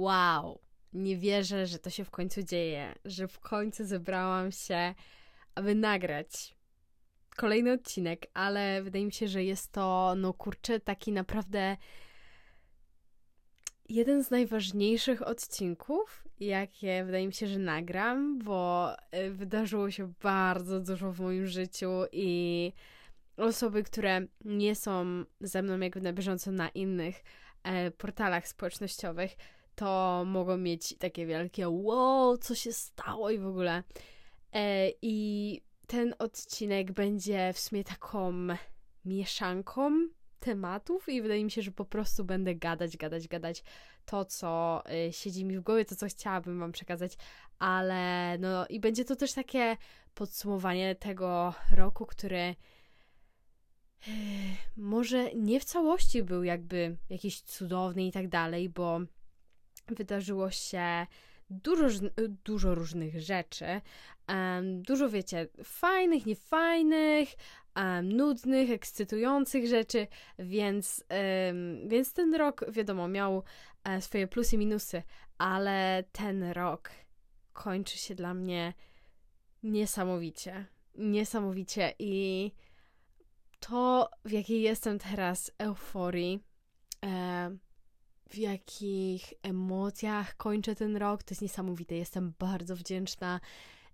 wow, nie wierzę, że to się w końcu dzieje, że w końcu zebrałam się, aby nagrać kolejny odcinek, ale wydaje mi się, że jest to, no kurczę, taki naprawdę jeden z najważniejszych odcinków, jakie wydaje mi się, że nagram, bo y, wydarzyło się bardzo dużo w moim życiu i osoby, które nie są ze mną jakby na bieżąco na innych e, portalach społecznościowych, to mogą mieć takie wielkie wow, co się stało i w ogóle. E, I ten odcinek będzie w sumie taką mieszanką tematów i wydaje mi się, że po prostu będę gadać, gadać, gadać to, co y, siedzi mi w głowie, to, co chciałabym Wam przekazać, ale no i będzie to też takie podsumowanie tego roku, który y, może nie w całości był jakby jakiś cudowny i tak dalej, bo wydarzyło się dużo, dużo różnych rzeczy. Um, dużo, wiecie, fajnych, niefajnych, um, nudnych, ekscytujących rzeczy, więc, um, więc ten rok, wiadomo, miał e, swoje plusy i minusy, ale ten rok kończy się dla mnie niesamowicie. Niesamowicie i to, w jakiej jestem teraz euforii, e, w jakich emocjach kończę ten rok. To jest niesamowite. Jestem bardzo wdzięczna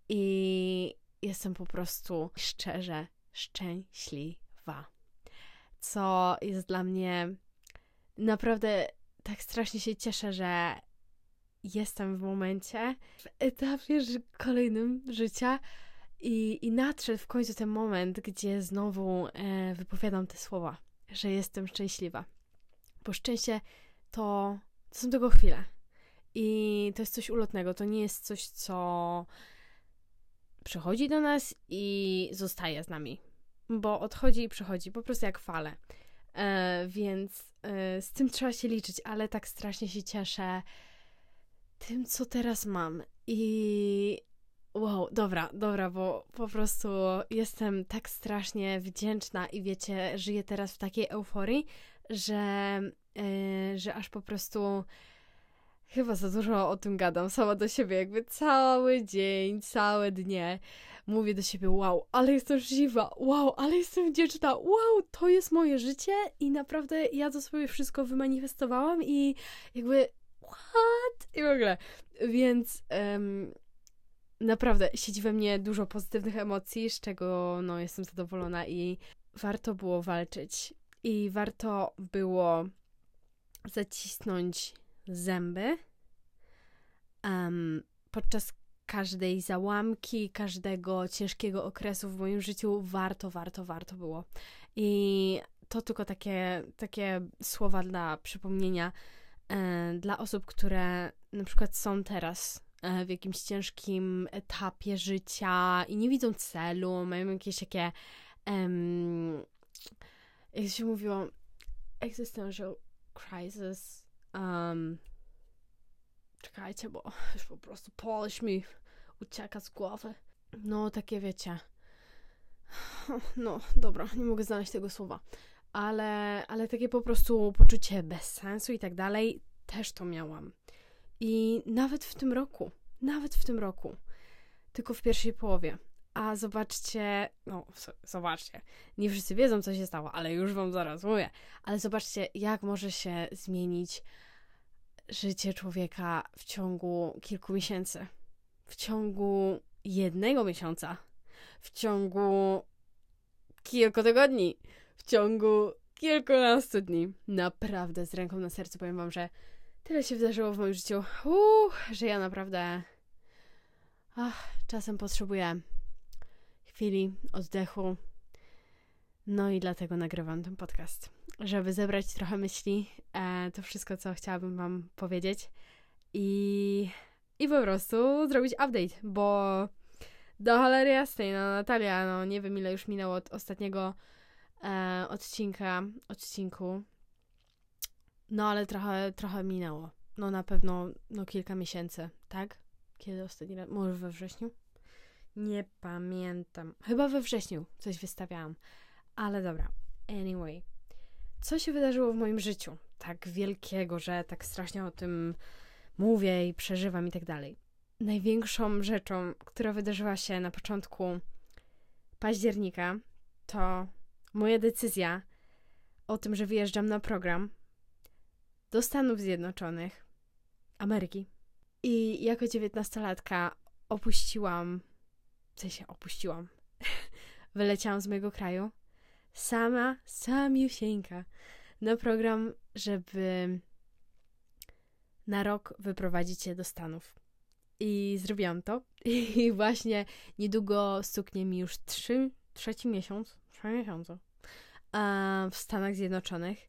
i jestem po prostu szczerze szczęśliwa. Co jest dla mnie naprawdę tak strasznie się cieszę, że jestem w momencie, w etapie kolejnym życia i, i nadszedł w końcu ten moment, gdzie znowu e, wypowiadam te słowa, że jestem szczęśliwa. Bo szczęście to, to są tylko chwile. I to jest coś ulotnego. To nie jest coś, co przychodzi do nas i zostaje z nami. Bo odchodzi i przychodzi, po prostu jak fale. E, więc e, z tym trzeba się liczyć, ale tak strasznie się cieszę tym, co teraz mam. I wow, dobra, dobra, bo po prostu jestem tak strasznie wdzięczna i wiecie, żyję teraz w takiej euforii, że że aż po prostu chyba za dużo o tym gadam sama do siebie, jakby cały dzień, całe dnie mówię do siebie, wow, ale jestem żywa, wow, ale jestem wdzięczna, wow, to jest moje życie i naprawdę ja to sobie wszystko wymanifestowałam i jakby what? I w ogóle, więc um, naprawdę siedzi we mnie dużo pozytywnych emocji, z czego no jestem zadowolona i warto było walczyć i warto było zacisnąć zęby um, podczas każdej załamki, każdego ciężkiego okresu w moim życiu warto, warto, warto było. I to tylko takie, takie słowa dla przypomnienia e, dla osób, które na przykład są teraz e, w jakimś ciężkim etapie życia i nie widzą celu, mają jakieś takie, um, jak się mówiło, existential crisis, Um, czekajcie, bo już po prostu polish mi ucieka z głowy. No, takie wiecie. No, dobra, nie mogę znaleźć tego słowa. Ale, ale takie po prostu poczucie bez sensu i tak dalej też to miałam. I nawet w tym roku, nawet w tym roku, tylko w pierwszej połowie. A zobaczcie, no zobaczcie, nie wszyscy wiedzą, co się stało, ale już wam zaraz mówię. Ale zobaczcie, jak może się zmienić życie człowieka w ciągu kilku miesięcy, w ciągu jednego miesiąca, w ciągu kilku tygodni, w ciągu kilkunastu dni. Naprawdę z ręką na sercu powiem Wam, że tyle się wydarzyło w moim życiu, uh, że ja naprawdę ach, czasem potrzebuję chwili oddechu. No i dlatego nagrywam ten podcast żeby zebrać trochę myśli. E, to wszystko, co chciałabym Wam powiedzieć. I, I po prostu zrobić update, bo do cholery jasnej, no Natalia, no nie wiem ile już minęło od ostatniego e, odcinka, odcinku. No ale trochę, trochę minęło. No na pewno no kilka miesięcy, tak? Kiedy ostatni raz? Może we wrześniu? Nie pamiętam. Chyba we wrześniu coś wystawiałam. Ale dobra. Anyway co się wydarzyło w moim życiu tak wielkiego, że tak strasznie o tym mówię i przeżywam i tak dalej. Największą rzeczą, która wydarzyła się na początku października, to moja decyzja o tym, że wyjeżdżam na program do Stanów Zjednoczonych, Ameryki. I jako dziewiętnastolatka opuściłam, w sensie opuściłam, wyleciałam z mojego kraju, sama, samiusieńka, na program, żeby na rok wyprowadzić się do Stanów. I zrobiłam to. I właśnie niedługo stuknie mi już trzy, trzeci miesiąc, trzy miesiące w Stanach Zjednoczonych.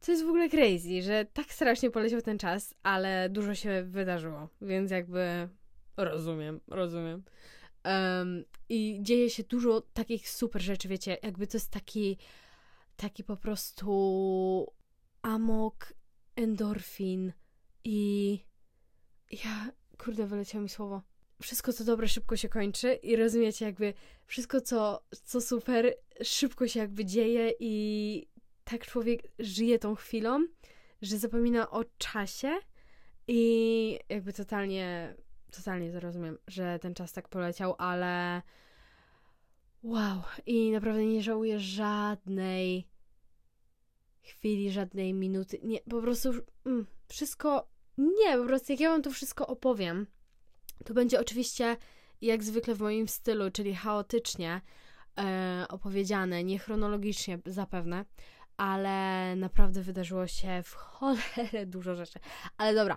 To jest w ogóle crazy, że tak strasznie poleciał ten czas, ale dużo się wydarzyło, więc jakby rozumiem, rozumiem. Um, I dzieje się dużo takich super rzeczy, wiecie, jakby to jest taki, taki po prostu amok, endorfin i ja, kurde, wyleciało mi słowo. Wszystko, co dobre, szybko się kończy i rozumiecie, jakby wszystko, co, co super, szybko się jakby dzieje i tak człowiek żyje tą chwilą, że zapomina o czasie i jakby totalnie, totalnie zrozumiem, że ten czas tak poleciał, ale wow. I naprawdę nie żałuję żadnej chwili, żadnej minuty. Nie, po prostu mm, wszystko, nie, po prostu jak ja wam to wszystko opowiem, to będzie oczywiście jak zwykle w moim stylu, czyli chaotycznie e, opowiedziane, niechronologicznie zapewne, ale naprawdę wydarzyło się w cholerę dużo rzeczy. Ale dobra,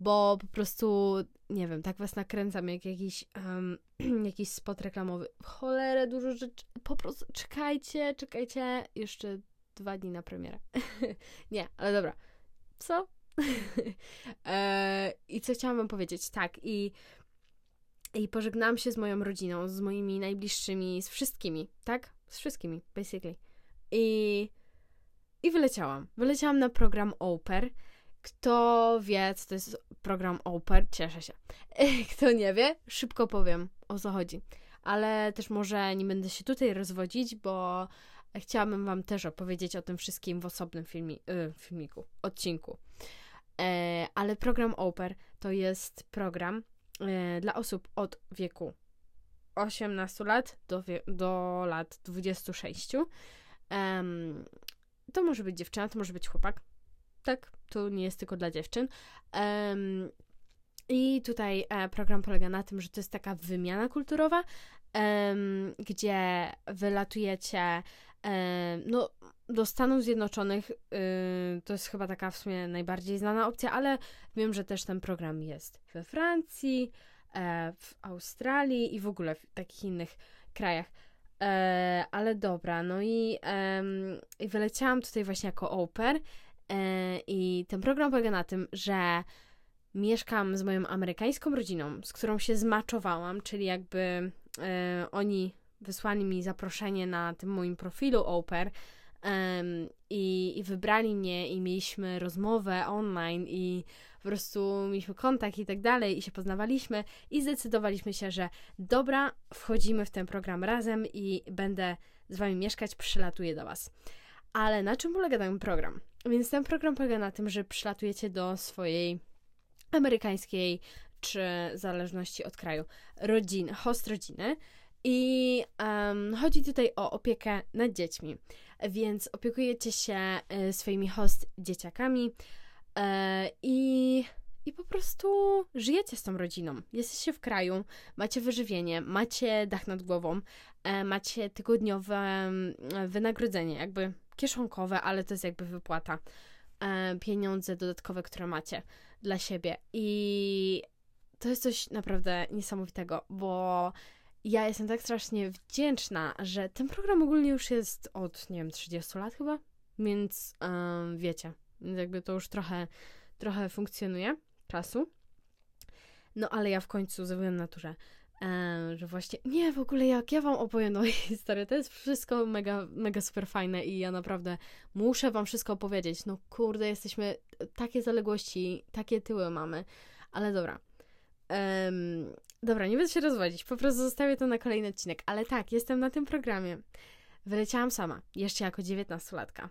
bo po prostu, nie wiem, tak was nakręcam jak jakiś, um, jakiś spot reklamowy. Cholerę dużo rzeczy. Po prostu czekajcie, czekajcie jeszcze dwa dni na premierę. nie, ale dobra. Co? e, I co chciałam wam powiedzieć? Tak, i i pożegnałam się z moją rodziną, z moimi najbliższymi, z wszystkimi, tak? Z wszystkimi, basically. I i wyleciałam. Wyleciałam na program Oper. Kto wie, co to jest program Oper, cieszę się. Kto nie wie, szybko powiem o co chodzi. Ale też może nie będę się tutaj rozwodzić, bo chciałabym Wam też opowiedzieć o tym wszystkim w osobnym filmi, yy, filmiku, odcinku. E, ale program Oper to jest program e, dla osób od wieku 18 lat do, do lat 26. Um, to może być dziewczyna, to może być chłopak. Tak, to nie jest tylko dla dziewczyn. Um, I tutaj e, program polega na tym, że to jest taka wymiana kulturowa, um, gdzie wylatujecie no, do Stanów Zjednoczonych. Y, to jest chyba taka w sumie najbardziej znana opcja, ale wiem, że też ten program jest we Francji, e, w Australii i w ogóle w takich innych krajach. E, ale dobra, no i, wyleciałam tutaj właśnie jako oper i ten program polega na tym, że mieszkam z moją amerykańską rodziną, z którą się zmaczowałam, czyli jakby e, oni wysłali mi zaproszenie na tym moim profilu oper i, i wybrali mnie i mieliśmy rozmowę online i po prostu mieliśmy kontakt i tak dalej i się poznawaliśmy i zdecydowaliśmy się, że dobra, wchodzimy w ten program razem i będę z wami mieszkać, przylatuję do was. Ale na czym polega ten program? Więc ten program polega na tym, że przylatujecie do swojej amerykańskiej czy w zależności od kraju rodziny, host rodziny i um, chodzi tutaj o opiekę nad dziećmi. Więc opiekujecie się y, swoimi host dzieciakami, E, I, I po prostu żyjecie z tą rodziną. Jesteście w kraju, macie wyżywienie, macie dach nad głową, e, macie tygodniowe mm, wynagrodzenie, jakby kieszonkowe, ale to jest jakby wypłata. E, pieniądze dodatkowe, które macie dla siebie. I to jest coś naprawdę niesamowitego, bo ja jestem tak strasznie wdzięczna, że ten program ogólnie już jest od, nie wiem, 30 lat chyba, więc um, wiecie, więc jakby to już trochę, trochę funkcjonuje czasu. No ale ja w końcu zrobiłam naturze, e, że właśnie, nie, w ogóle jak ja wam opowiem moją historię, to jest wszystko mega, mega super fajne i ja naprawdę muszę wam wszystko opowiedzieć. No kurde, jesteśmy, takie zaległości, takie tyły mamy, ale dobra. Um, dobra, nie będę się rozwodzić, po prostu zostawię to na kolejny odcinek, ale tak, jestem na tym programie. Wyleciałam sama, jeszcze jako dziewiętnastolatka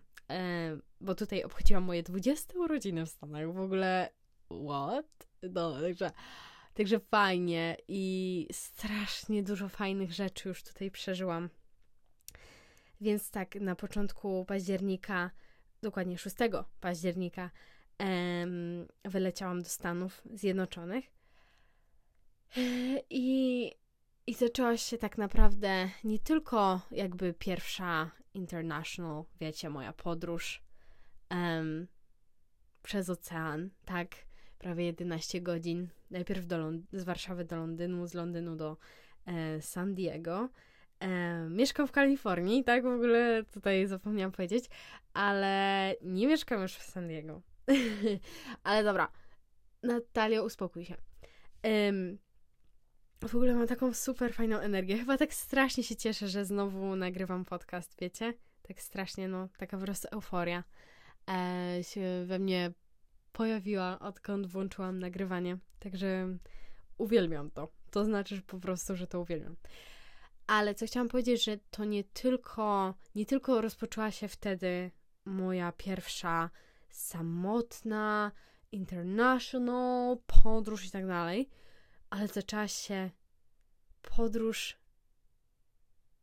bo tutaj obchodziłam moje 20 urodziny w Stanach. W ogóle, what? No, także, także fajnie i strasznie dużo fajnych rzeczy już tutaj przeżyłam. Więc tak, na początku października, dokładnie 6 października, em, wyleciałam do Stanów Zjednoczonych. I, I zaczęła się tak naprawdę nie tylko jakby pierwsza international, wiecie, moja podróż um, przez ocean, tak, prawie 11 godzin. Najpierw do Lond- z Warszawy do Londynu, z Londynu do e, San Diego. E, mieszkam w Kalifornii, tak, w ogóle tutaj zapomniałam powiedzieć, ale nie mieszkam już w San Diego. ale dobra, Natalia, uspokój się. W ogóle mam taką super fajną energię. Chyba tak strasznie się cieszę, że znowu nagrywam podcast, wiecie? Tak strasznie, no, taka po prostu euforia e, się we mnie pojawiła, odkąd włączyłam nagrywanie. Także uwielbiam to. To znaczy po prostu, że to uwielbiam. Ale co chciałam powiedzieć, że to nie tylko, nie tylko rozpoczęła się wtedy moja pierwsza samotna, international podróż i tak dalej, ale zaczęła się podróż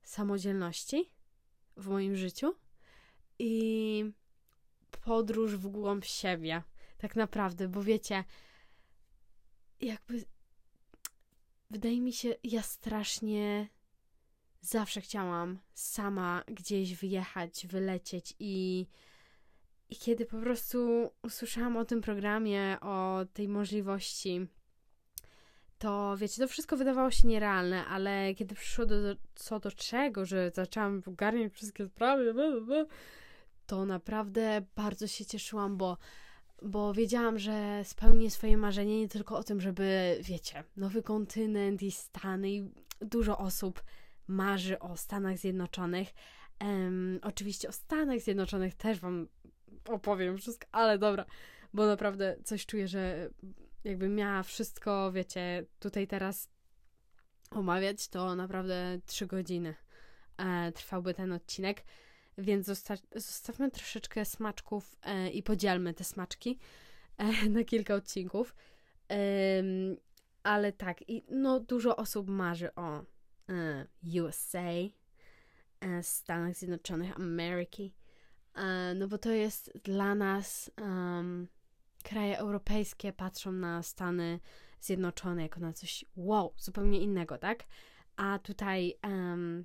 samodzielności w moim życiu i podróż w głąb siebie. Tak naprawdę, bo wiecie, jakby wydaje mi się, ja strasznie zawsze chciałam sama gdzieś wyjechać, wylecieć i i kiedy po prostu usłyszałam o tym programie, o tej możliwości, to wiecie, to wszystko wydawało się nierealne, ale kiedy przyszło do, co do czego, że zaczęłam ogarniać wszystkie sprawy, to naprawdę bardzo się cieszyłam, bo, bo wiedziałam, że spełnię swoje marzenie nie tylko o tym, żeby, wiecie, nowy kontynent i Stany i dużo osób marzy o Stanach Zjednoczonych. Um, oczywiście o Stanach Zjednoczonych też Wam opowiem wszystko, ale dobra, bo naprawdę coś czuję, że jakbym miała wszystko, wiecie, tutaj teraz omawiać, to naprawdę trzy godziny e, trwałby ten odcinek. Więc zosta zostawmy troszeczkę smaczków e, i podzielmy te smaczki e, na kilka odcinków. ale tak, i no dużo osób marzy o e, USA, e, Stanach Zjednoczonych Ameryki. E, no bo to jest dla nas um, kraje europejskie patrzą na Stany Zjednoczone jako na coś wow, zupełnie innego, tak? A tutaj um,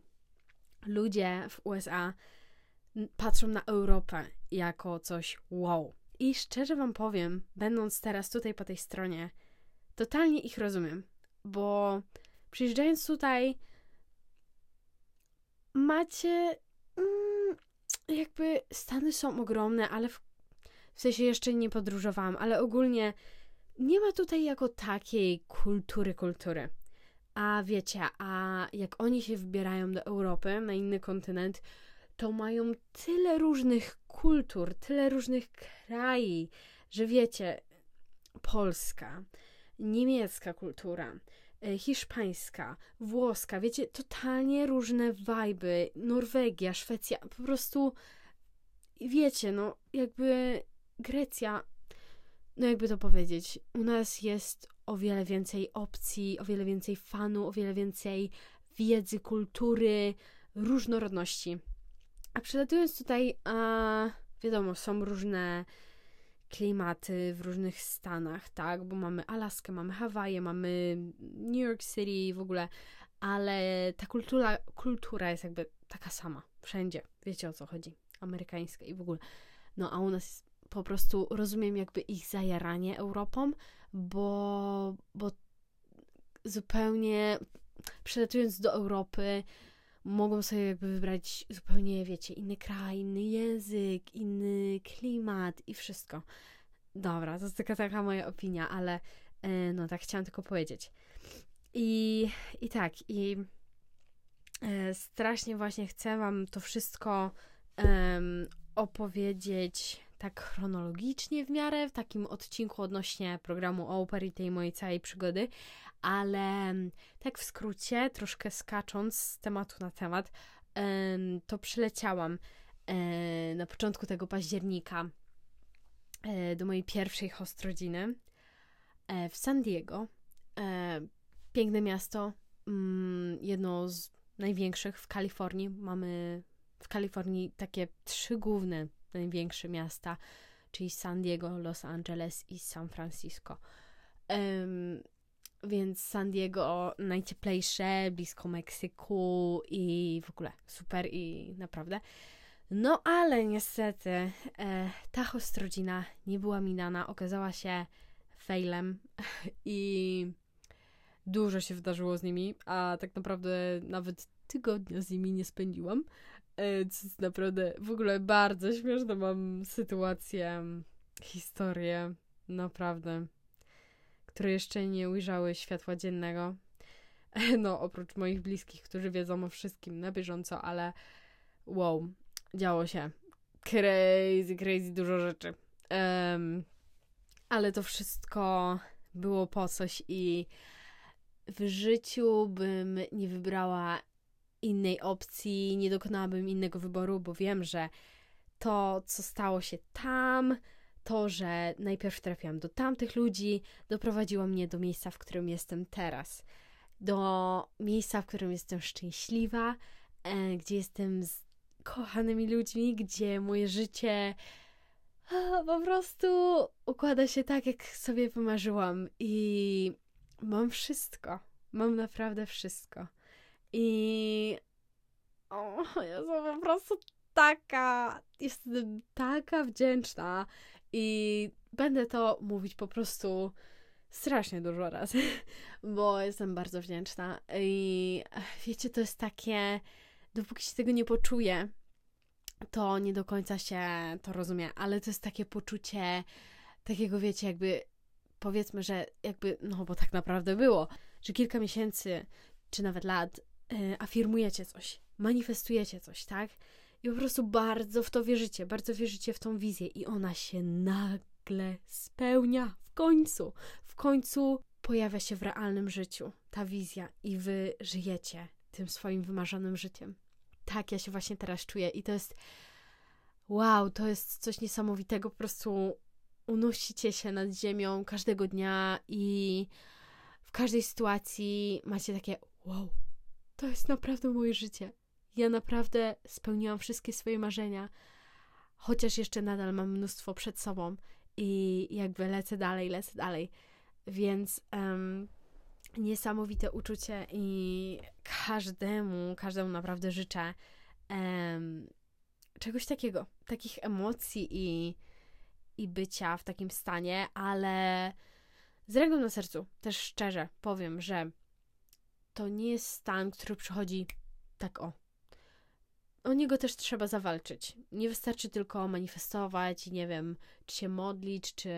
ludzie w USA patrzą na Europę jako coś wow. I szczerze Wam powiem, będąc teraz tutaj po tej stronie, totalnie ich rozumiem, bo przyjeżdżając tutaj, macie. Mm, jakby Stany są ogromne, ale w, w sensie jeszcze nie podróżowałam, ale ogólnie nie ma tutaj jako takiej kultury, kultury. A wiecie, a jak oni się wybierają do Europy, na inny kontynent, to mają tyle różnych kultur, tyle różnych krajów, że wiecie, polska, niemiecka kultura, e, hiszpańska, włoska, wiecie, totalnie różne wajby, Norwegia, Szwecja, po prostu wiecie, no jakby Grecja, no jakby to powiedzieć, u nas jest o wiele więcej opcji, o wiele więcej fanu, o wiele więcej wiedzy, kultury, różnorodności. A przylatując tutaj, a wiadomo, są różne klimaty w różnych stanach, tak? Bo mamy Alaskę, mamy Hawaje, mamy New York City w ogóle, ale ta kultura, kultura jest jakby taka sama wszędzie. Wiecie o co chodzi? Amerykańska i w ogóle. No a u nas jest po prostu rozumiem jakby ich zajaranie Europą, bo, bo zupełnie przylatując do Europy mogą sobie jakby wybrać zupełnie, wiecie, inny kraj, inny język, inny klimat i wszystko. Dobra, to jest tylko taka moja opinia, ale e, no tak chciałam tylko powiedzieć. I, i tak, i e, strasznie właśnie chcę Wam to wszystko opowiedzieć tak chronologicznie w miarę, w takim odcinku odnośnie programu Oper i tej mojej całej przygody, ale tak w skrócie, troszkę skacząc z tematu na temat, to przyleciałam na początku tego października e, do mojej pierwszej hostrodziny. e, w San Diego. E, piękne miasto, mm, jedno z największych w Kalifornii. Mamy w Kalifornii takie trzy główne, największe miasta, czyli San Diego, Los Angeles i San Francisco. Więc San Diego najcieplejsze, blisko Meksyku i w ogóle super i naprawdę. No ale niestety e, ta hostrodzina nie była mi dana, okazała się failem i dużo się wydarzyło z nimi, a tak naprawdę nawet tygodnia z nimi nie spędziłam. E, co jest naprawdę w ogóle bardzo śmieszne. Mam sytuację, historię, naprawdę, które jeszcze nie ujrzały światła dziennego. No, oprócz moich bliskich, którzy wiedzą o wszystkim na bieżąco, ale wow, działo się. Crazy, crazy dużo rzeczy. Um, ale to wszystko było po coś i w życiu bym nie wybrała innej opcji, nie dokonałabym innego wyboru, bo wiem, że to, co stało się tam, to, że najpierw trafiłam do tamtych ludzi, doprowadziło mnie do miejsca, w którym jestem teraz. Do miejsca, w którym jestem szczęśliwa, e, gdzie jestem z kochanymi ludźmi, gdzie moje życie a, po prostu układa się tak, jak sobie wymarzyłam. I mam wszystko. Mam naprawdę wszystko. I o, jestem po prostu taka, jestem taka wdzięczna i będę to mówić po prostu strasznie dużo razy, bo jestem bardzo wdzięczna i wiecie, to jest takie, dopóki się tego nie poczuję, to nie do końca się to rozumie, ale to jest takie poczucie takiego, wiecie, jakby powiedzmy, że jakby, no bo tak naprawdę było, że kilka miesięcy czy nawet lat yy, afirmujecie coś, manifestujecie coś, tak? I po prostu bardzo w to wierzycie, bardzo wierzycie w tą wizję i ona się nagle spełnia w końcu. W końcu pojawia się w realnym życiu ta wizja i wy żyjecie tym swoim wymarzonym życiem. Tak, ja się właśnie teraz czuję i to jest wow, to jest coś niesamowitego, po prostu unosicie się nad ziemią każdego dnia i w każdej sytuacji macie takie wow, to jest naprawdę moje życie. Ja naprawdę spełniłam wszystkie swoje marzenia, chociaż jeszcze nadal mam mnóstwo przed sobą i jakby lecę dalej, lecę dalej. Więc um, niesamowite uczucie i każdemu, każdemu naprawdę życzę um, czegoś takiego, takich emocji i, i bycia w takim stanie, ale z ręką na sercu, też szczerze powiem, że to nie jest stan, który przychodzi tak o. O niego też trzeba zawalczyć. Nie wystarczy tylko manifestować, nie wiem, czy się modlić, czy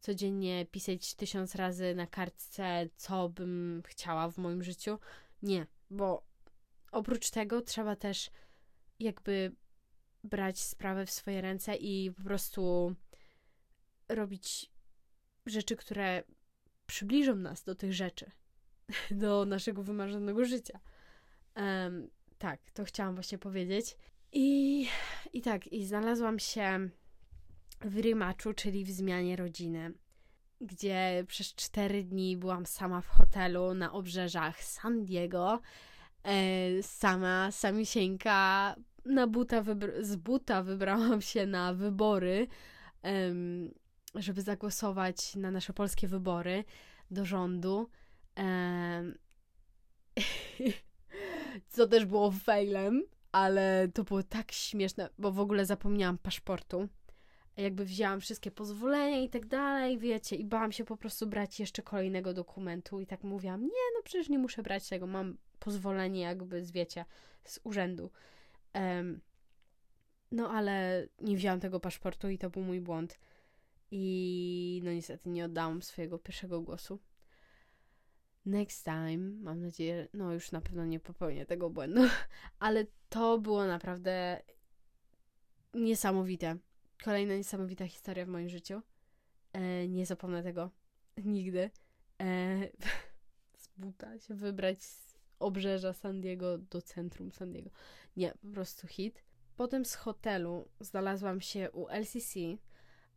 codziennie pisać tysiąc razy na kartce, co bym chciała w moim życiu. Nie, bo oprócz tego trzeba też jakby brać sprawę w swoje ręce i po prostu robić rzeczy, które przybliżą nas do tych rzeczy, do naszego wymarzonego życia. Tak, to chciałam właśnie powiedzieć. I, I tak, i znalazłam się w rematchu, czyli w zmianie rodziny, gdzie przez cztery dni byłam sama w hotelu na obrzeżach San Diego. E, sama, samisieńka, na buta z buta wybrałam się na wybory, żeby zagłosować na nasze polskie wybory do rządu. Um, co też było failem, ale to było tak śmieszne, bo w ogóle zapomniałam paszportu. Jakby wzięłam wszystkie pozwolenia i tak dalej, wiecie, i bałam się po prostu brać jeszcze kolejnego dokumentu i tak mówiłam, nie, no przecież nie muszę brać tego, mam pozwolenie jakby, z, wiecie, z urzędu. Um, no ale nie wzięłam tego paszportu i to był mój błąd. I no niestety nie oddałam swojego pierwszego głosu. Next time, mam nadzieję, no już na pewno nie popełnię tego błędu, ale to było naprawdę niesamowite. Kolejna niesamowita historia w moim życiu. E, nie zapomnę tego nigdy. E, z buta się wybrać z obrzeża San Diego do centrum San Diego. Nie, po prostu hit. Potem z hotelu znalazłam się u LCC,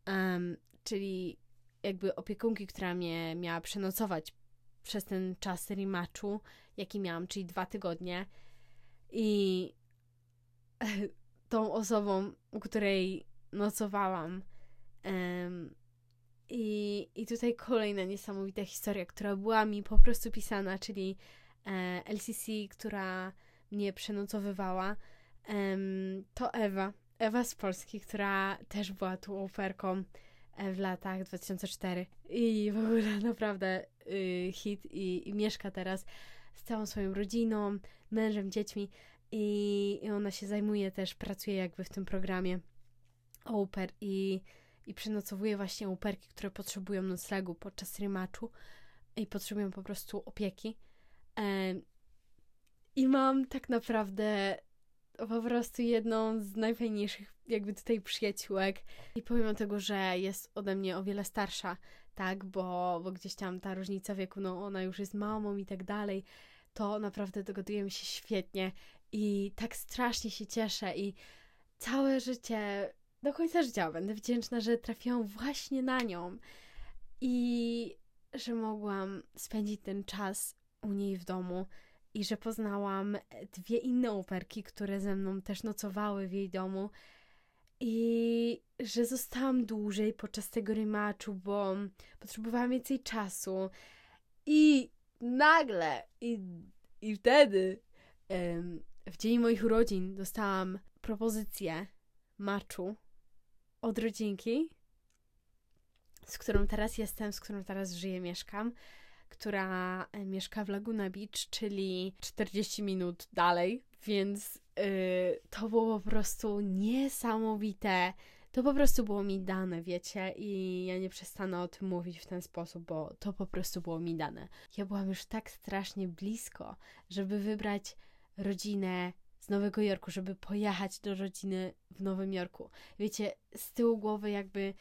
um, czyli jakby opiekunki, która mnie miała przenocować przez ten czas rematchu, jaki miałam, czyli dwa tygodnie. I tą osobą, u której nocowałam. Um, i, I tutaj kolejna niesamowita historia, która była mi po prostu pisana, czyli e, LCC, która mnie przenocowywała. Um, to Ewa, Ewa z Polski, która też była tu oferką e, w latach 2004 i w ogóle naprawdę y, hit i, i mieszka teraz z całą swoją rodziną, mężem, dziećmi i, i ona się zajmuje też, pracuje jakby w tym programie Oper i, i przenocowuje właśnie operki, które potrzebują noclegu podczas rematchu i potrzebują po prostu opieki. E, I mam tak naprawdę po prostu jedną z najfajniejszych jakby tutaj przyjaciółek i pomimo tego, że jest ode mnie o wiele starsza, tak, bo, bo gdzieś tam ta różnica wieku, no ona już jest mamą i tak dalej, to naprawdę dogadujemy się świetnie i tak strasznie się cieszę i całe życie, do końca życia będę wdzięczna, że trafiłam właśnie na nią i że mogłam spędzić ten czas u niej w domu i że poznałam dwie inne operki, które ze mną też nocowały w jej domu i że zostałam dłużej podczas tego rematchu, bo potrzebowałam więcej czasu. I nagle i, i wtedy w dzień moich urodzin dostałam propozycję maczu od rodzinki, z którą teraz jestem, z którą teraz żyję, mieszkam, która e, mieszka w Laguna Beach, czyli 40 minut dalej, więc yy, to było po prostu niesamowite. To po prostu było mi dane, wiecie, i ja nie przestanę o tym mówić w ten sposób, bo to po prostu było mi dane. Ja byłam już tak strasznie blisko, żeby wybrać rodzinę z Nowego Jorku, żeby pojechać do rodziny w Nowym Jorku. Wiecie, z tyłu głowy jakby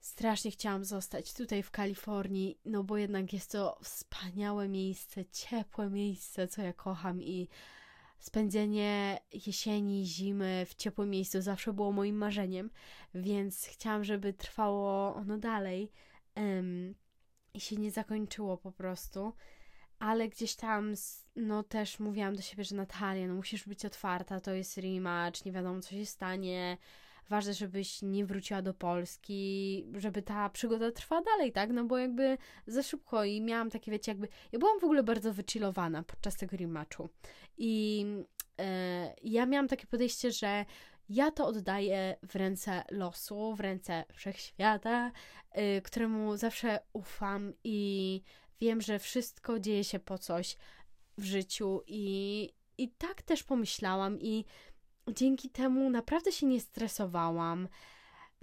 strasznie chciałam zostać tutaj w Kalifornii, no bo jednak jest to wspaniałe miejsce, ciepłe miejsce, co ja kocham i spędzenie jesieni, zimy w ciepłym miejscu zawsze było moim marzeniem, więc chciałam, żeby trwało ono dalej um, i się nie zakończyło po prostu. Ale gdzieś tam, no też mówiłam do siebie, że Natalia, no musisz być otwarta, to jest rematch, nie wiadomo co się stanie, ważne, żebyś nie wróciła do Polski, żeby ta przygoda trwała dalej, tak, no bo jakby za szybko i miałam takie, wiecie, jakby, ja byłam w ogóle bardzo wychillowana podczas tego rematchu. I e, ja miałam takie podejście, że ja to oddaję w ręce losu, w ręce wszechświata, y, któremu zawsze ufam i Wiem, że wszystko dzieje się po coś w życiu i, i tak też pomyślałam i dzięki temu naprawdę się nie stresowałam.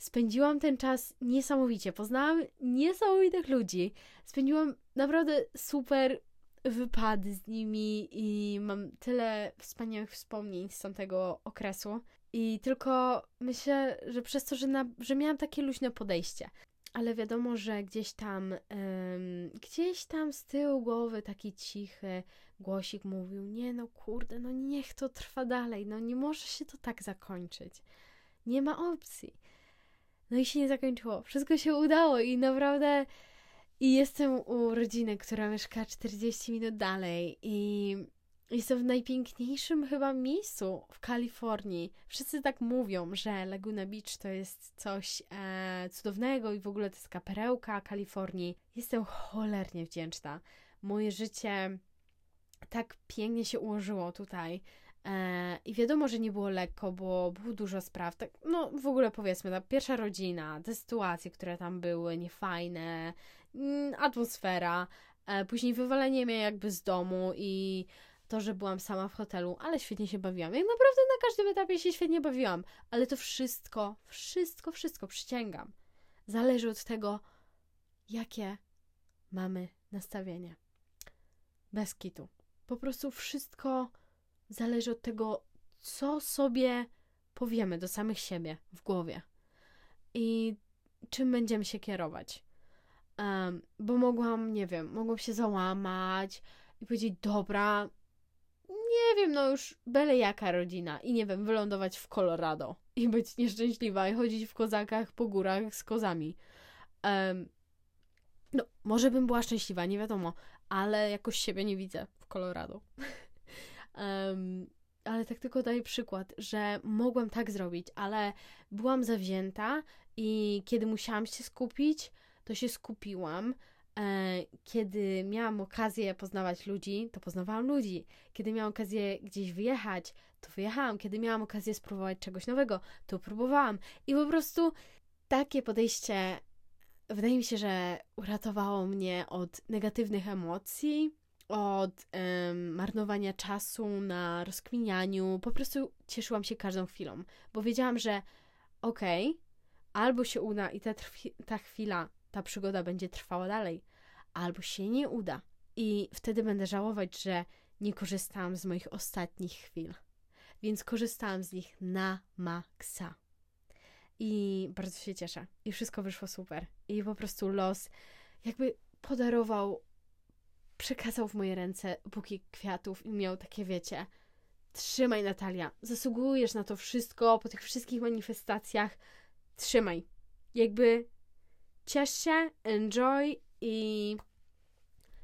Spędziłam ten czas niesamowicie, poznałam niesamowitych ludzi, spędziłam naprawdę super wypady z nimi i mam tyle wspaniałych wspomnień z tamtego okresu. I tylko myślę, że przez to, że, na, że miałam takie luźne podejście, ale wiadomo, że gdzieś tam, um, gdzieś tam z tyłu głowy taki cichy głosik mówił: Nie, no kurde, no niech to trwa dalej, no nie może się to tak zakończyć. Nie ma opcji. No i się nie zakończyło. Wszystko się udało i naprawdę. I jestem u rodziny, która mieszka 40 minut dalej i Jestem w najpiękniejszym chyba miejscu w Kalifornii. Wszyscy tak mówią, że Laguna Beach to jest coś e, cudownego i w ogóle to jest kaperełka Kalifornii. Jestem cholernie wdzięczna. Moje życie tak pięknie się ułożyło tutaj. E, I wiadomo, że nie było lekko, bo było dużo spraw. Tak, no w ogóle powiedzmy, ta pierwsza rodzina, te sytuacje, które tam były, niefajne, mm, atmosfera, e, później wywalenie mnie jakby z domu i to, że byłam sama w hotelu, ale świetnie się bawiłam. Jak naprawdę na każdym etapie się świetnie bawiłam, ale to wszystko, wszystko, wszystko, przyciągam. Zależy od tego, jakie mamy nastawienie. Bez kitu. Po prostu wszystko zależy od tego, co sobie powiemy do samych siebie w głowie i czym będziemy się kierować. Um, bo mogłam, nie wiem, mogłam się załamać i powiedzieć, dobra, nie wiem, no już byle jaka rodzina i nie wiem, wylądować w Colorado i być nieszczęśliwa i chodzić w kozakach po górach z kozami. Um, No, może bym była szczęśliwa, nie wiadomo, ale jakoś siebie nie widzę w Colorado. um, ale tak tylko daję przykład, że mogłam tak zrobić, ale byłam zawzięta i kiedy musiałam się skupić, to się skupiłam. E, kiedy miałam okazję poznawać ludzi, to poznawałam ludzi. Kiedy miałam okazję gdzieś wyjechać, to wyjechałam. Kiedy miałam okazję spróbować czegoś nowego, to próbowałam. I po prostu takie podejście wydaje mi się, że uratowało mnie od negatywnych emocji, od um, marnowania czasu na rozkminianiu. Po prostu cieszyłam się każdą chwilą, bo wiedziałam, że okej, okay, albo się uda i ta, ta chwila, ta przygoda będzie trwała dalej, albo się nie uda. I wtedy będę żałować, że nie korzystałam z moich ostatnich chwil. Więc korzystałam z nich na maksa. I bardzo się cieszę. I wszystko wyszło super. I po prostu los jakby podarował, przekazał w moje ręce buki kwiatów i miał takie, wiecie, trzymaj Natalia, zasługujesz na to wszystko po tych wszystkich manifestacjach, trzymaj. Jakby ciesz się, enjoy i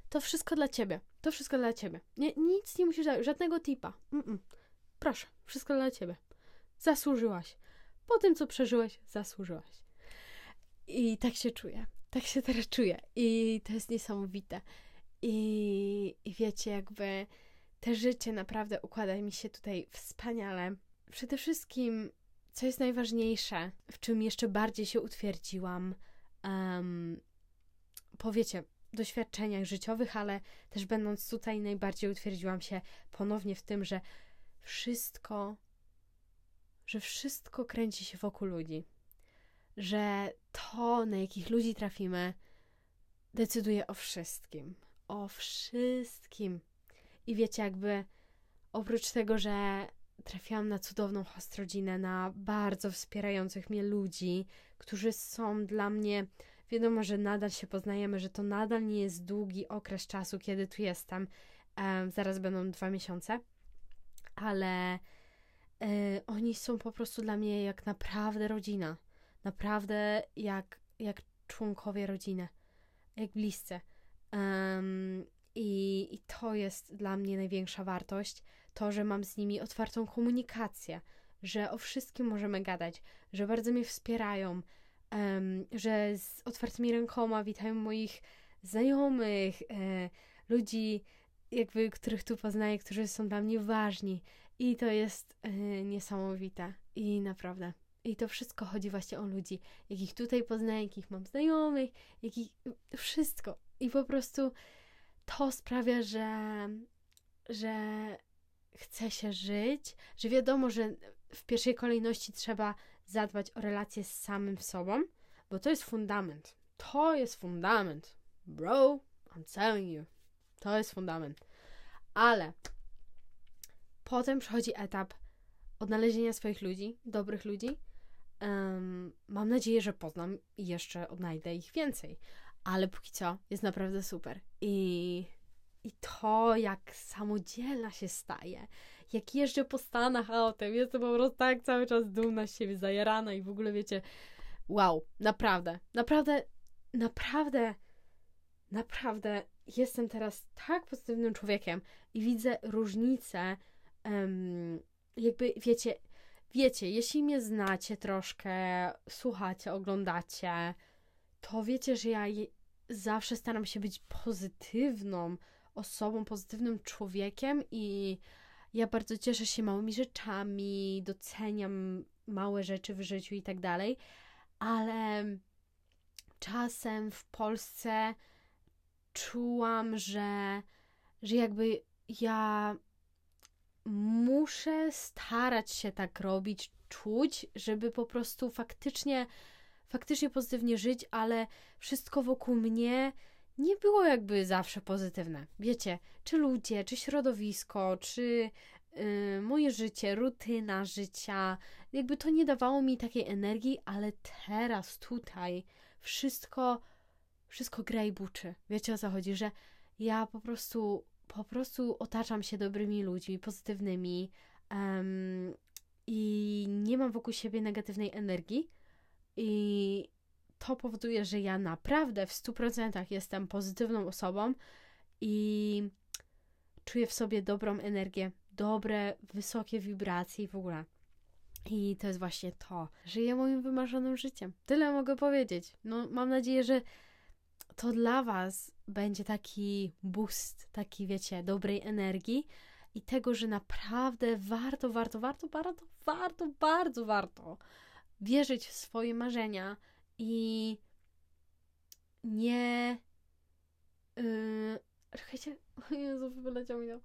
to wszystko dla ciebie. To wszystko dla ciebie. Nie, nic nie musisz dać, żadnego tipa. Mm -mm. Proszę, wszystko dla ciebie. Zasłużyłaś po tym, co przeżyłeś, zasłużyłaś. I tak się czuję. Tak się teraz czuję. I to jest niesamowite. I, i wiecie, jakby te życie naprawdę układa mi się tutaj wspaniale. Przede wszystkim, co jest najważniejsze, w czym jeszcze bardziej się utwierdziłam, um, po wiecie, doświadczeniach życiowych, ale też będąc tutaj, najbardziej utwierdziłam się ponownie w tym, że wszystko że wszystko kręci się wokół ludzi. Że to, na jakich ludzi trafimy, decyduje o wszystkim. O wszystkim. I wiecie, jakby oprócz tego, że trafiłam na cudowną hostrodzinę, na bardzo wspierających mnie ludzi, którzy są dla mnie. Wiadomo, że nadal się poznajemy, że to nadal nie jest długi okres czasu, kiedy tu jestem. Um, zaraz będą dwa miesiące, ale E, oni są po prostu dla mnie jak naprawdę rodzina. Naprawdę jak, jak członkowie rodziny. Jak bliscy. Um, i, I to jest dla mnie największa wartość. To, że mam z nimi otwartą komunikację, że o wszystkim możemy gadać, że bardzo mnie wspierają, um, że z otwartymi rękoma witają moich znajomych, e, ludzi, jakby, których tu poznaję, którzy są dla mnie ważni. I to jest yy, niesamowite. I naprawdę. I to wszystko chodzi właśnie o ludzi, jakich tutaj poznaję, jakich mam znajomych, jakich. Wszystko. I po prostu to sprawia, że. że chce się żyć, że wiadomo, że w pierwszej kolejności trzeba zadbać o relacje z samym sobą, bo to jest fundament. To jest fundament. Bro, I'm telling you. To jest fundament. Ale Potem przychodzi etap odnalezienia swoich ludzi, dobrych ludzi. Um, mam nadzieję, że poznam i jeszcze odnajdę ich więcej. Ale póki co jest naprawdę super. I, i to, jak samodzielna się staje, jak jeżdżę po Stanach autem, jestem po prostu tak cały czas dumna z siebie, zajarana i w ogóle wiecie, wow, naprawdę, naprawdę, naprawdę, naprawdę jestem teraz tak pozytywnym człowiekiem i widzę różnicę um, jakby wiecie, wiecie, jeśli mnie znacie troszkę, słuchacie, oglądacie, to wiecie, że ja zawsze staram się być pozytywną osobą, pozytywnym człowiekiem i ja bardzo cieszę się małymi rzeczami, doceniam małe rzeczy w życiu i tak dalej, ale czasem w Polsce czułam, że, że jakby ja muszę starać się tak robić, czuć, żeby po prostu faktycznie, faktycznie pozytywnie żyć, ale wszystko wokół mnie nie było jakby zawsze pozytywne. Wiecie, czy ludzie, czy środowisko, czy yy, moje życie, rutyna życia, jakby to nie dawało mi takiej energii, ale teraz tutaj wszystko, wszystko gra i buczy. Wiecie o co chodzi, że ja po prostu po prostu otaczam się dobrymi ludźmi, pozytywnymi um, i nie mam wokół siebie negatywnej energii. I to powoduje, że ja naprawdę w 100% jestem pozytywną osobą i czuję w sobie dobrą energię, dobre, wysokie wibracje i w ogóle. I to jest właśnie to. Żyję moim wymarzonym życiem. Tyle mogę powiedzieć. No, mam nadzieję, że to dla Was będzie taki boost, taki, wiecie, dobrej energii i tego, że naprawdę warto, warto, warto, warto, warto, bardzo warto wierzyć w swoje marzenia i nie. Yy, czekajcie, o Jezu, wyleciało mi to,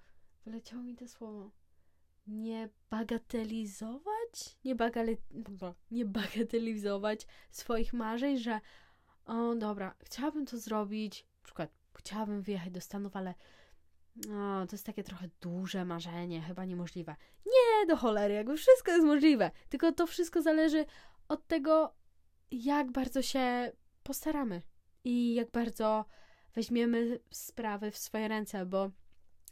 wyleciało mi to słowo. Nie bagatelizować? Nie, bagale, nie bagatelizować swoich marzeń, że o dobra, chciałabym to zrobić, na przykład chciałabym wyjechać do Stanów, ale no, to jest takie trochę duże marzenie, chyba niemożliwe. Nie, do cholery, jakby wszystko jest możliwe. Tylko to wszystko zależy od tego, jak bardzo się postaramy i jak bardzo weźmiemy sprawy w swoje ręce, bo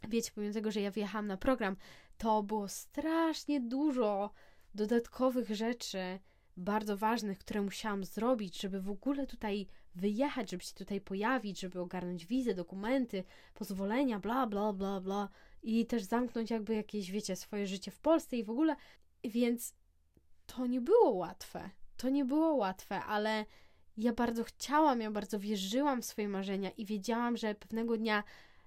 wiecie, pomimo tego, że ja wjechałam na program, to było strasznie dużo dodatkowych rzeczy, bardzo ważnych, które musiałam zrobić, żeby w ogóle tutaj wyjechać, żeby się tutaj pojawić, żeby ogarnąć wizę, dokumenty, pozwolenia, bla, bla, bla, bla i też zamknąć jakby jakieś, wiecie, swoje życie w Polsce i w ogóle, więc to nie było łatwe. To nie było łatwe, ale ja bardzo chciałam, ja bardzo wierzyłam w swoje marzenia i wiedziałam, że pewnego dnia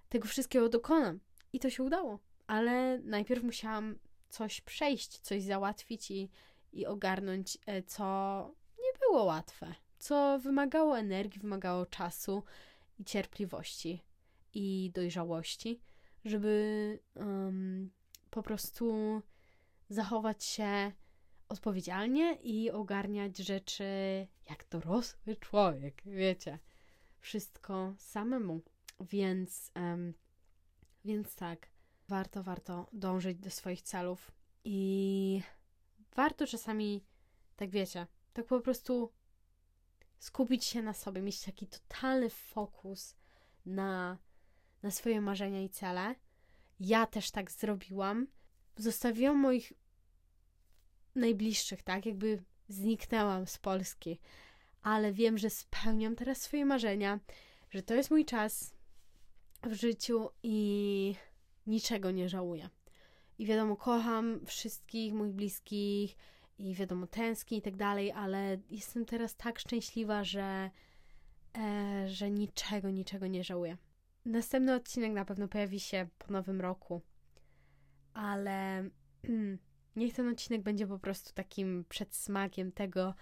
tego wszystkiego dokonam. I to się udało. Ale najpierw musiałam coś przejść, coś załatwić i, i ogarnąć, e, co nie było łatwe, co wymagało energii, wymagało czasu i cierpliwości i dojrzałości, żeby um, po prostu zachować się odpowiedzialnie i ogarniać rzeczy jak dorosły człowiek, wiecie. Wszystko samemu. Więc, um, więc tak, warto, warto dążyć do swoich celów i warto czasami, tak wiecie, tak po prostu skupić się na sobie, mieć taki totalny fokus na, na swoje marzenia i cele. Ja też tak zrobiłam. Zostawiłam moich najbliższych, tak? Jakby zniknęłam z Polski, ale wiem, że spełniam teraz swoje marzenia, że to jest mój czas w życiu i niczego nie żałuję. I wiadomo, kocham wszystkich moich bliskich i wiadomo, tęsknię i tak dalej, ale jestem teraz tak szczęśliwa, że, e, że niczego, niczego nie żałuję. Następny odcinek na pewno pojawi się po nowym roku, ale Niech ten odcinek będzie po prostu takim przedsmakiem tego,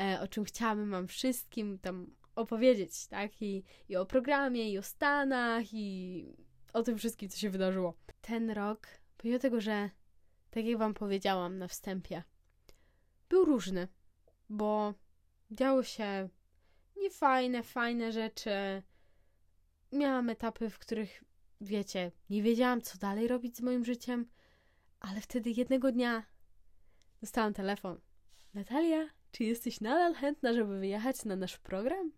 e, o czym chciałabym Wam wszystkim tam opowiedzieć, tak? I, I o programie, i o Stanach, i o tym wszystkim, co się wydarzyło. Ten rok, pomimo tego, że tak jak Wam powiedziałam na wstępie, był różny, bo działy się niefajne, fajne rzeczy. Miałam etapy, w których, wiecie, nie wiedziałam, co dalej robić z moim życiem. Ale wtedy jednego dnia dostałam telefon. Natalia, czy jesteś nadal chętna, żeby wyjechać na nasz program?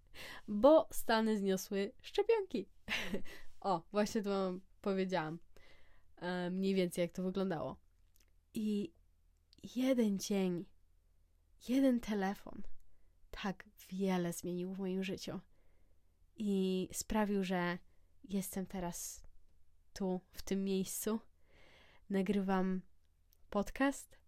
Bo Stany zniosły szczepionki. o, właśnie to wam powiedziałam. E, mniej więcej jak to wyglądało. I jeden dzień, jeden telefon tak wiele zmienił w moim życiu. I sprawił, że jestem teraz tu, w tym miejscu nagrywam podcast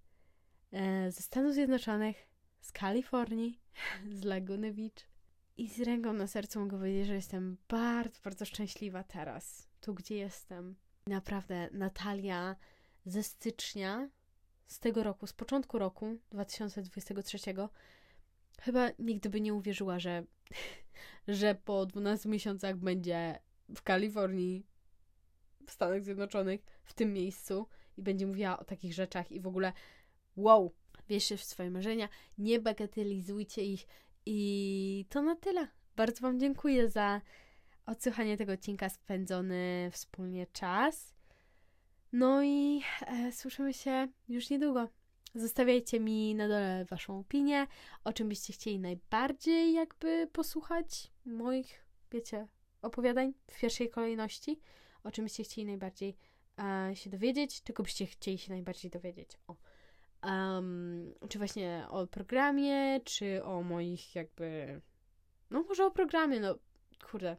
e, ze Stanów Zjednoczonych, z Kalifornii, z Laguny Beach. I z ręką na sercu mogę powiedzieć, że jestem bardzo, bardzo szczęśliwa teraz, tu gdzie jestem. Naprawdę, Natalia ze stycznia z tego roku, z początku roku 2023, chyba nigdy by nie uwierzyła, że, że po 12 miesiącach będzie w Kalifornii w Stanach Zjednoczonych, w tym miejscu i będzie mówiła o takich rzeczach i w ogóle wow, wierzcie w swoje marzenia, nie bagatelizujcie ich i to na tyle. Bardzo Wam dziękuję za odsłuchanie tego odcinka, spędzony wspólnie czas. No i e, słyszymy się już niedługo. Zostawiajcie mi na dole Waszą opinię, o czym byście chcieli najbardziej jakby posłuchać moich, wiecie, opowiadań w pierwszej kolejności o czym byście chcieli najbardziej e, się dowiedzieć, czego byście chcieli się najbardziej dowiedzieć. O. um, czy właśnie o programie, czy o moich jakby, no może o programie, no kurde.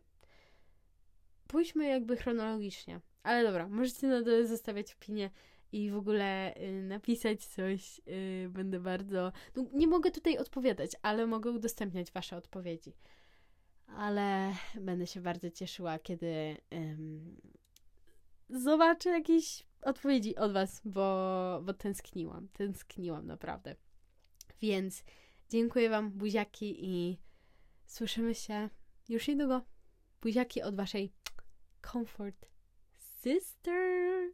Pójdźmy jakby chronologicznie. Ale dobra, możecie na dole zostawiać opinie i w ogóle y, napisać coś. Y, będę bardzo. No, nie mogę tutaj odpowiadać, ale mogę udostępniać Wasze odpowiedzi. Ale będę się bardzo cieszyła, kiedy zobaczę jakieś odpowiedzi od Was, bo, bo tęskniłam. Tęskniłam naprawdę. Więc dziękuję Wam, buziaki, i słyszymy się już niedługo. Buziaki od Waszej Comfort Sister.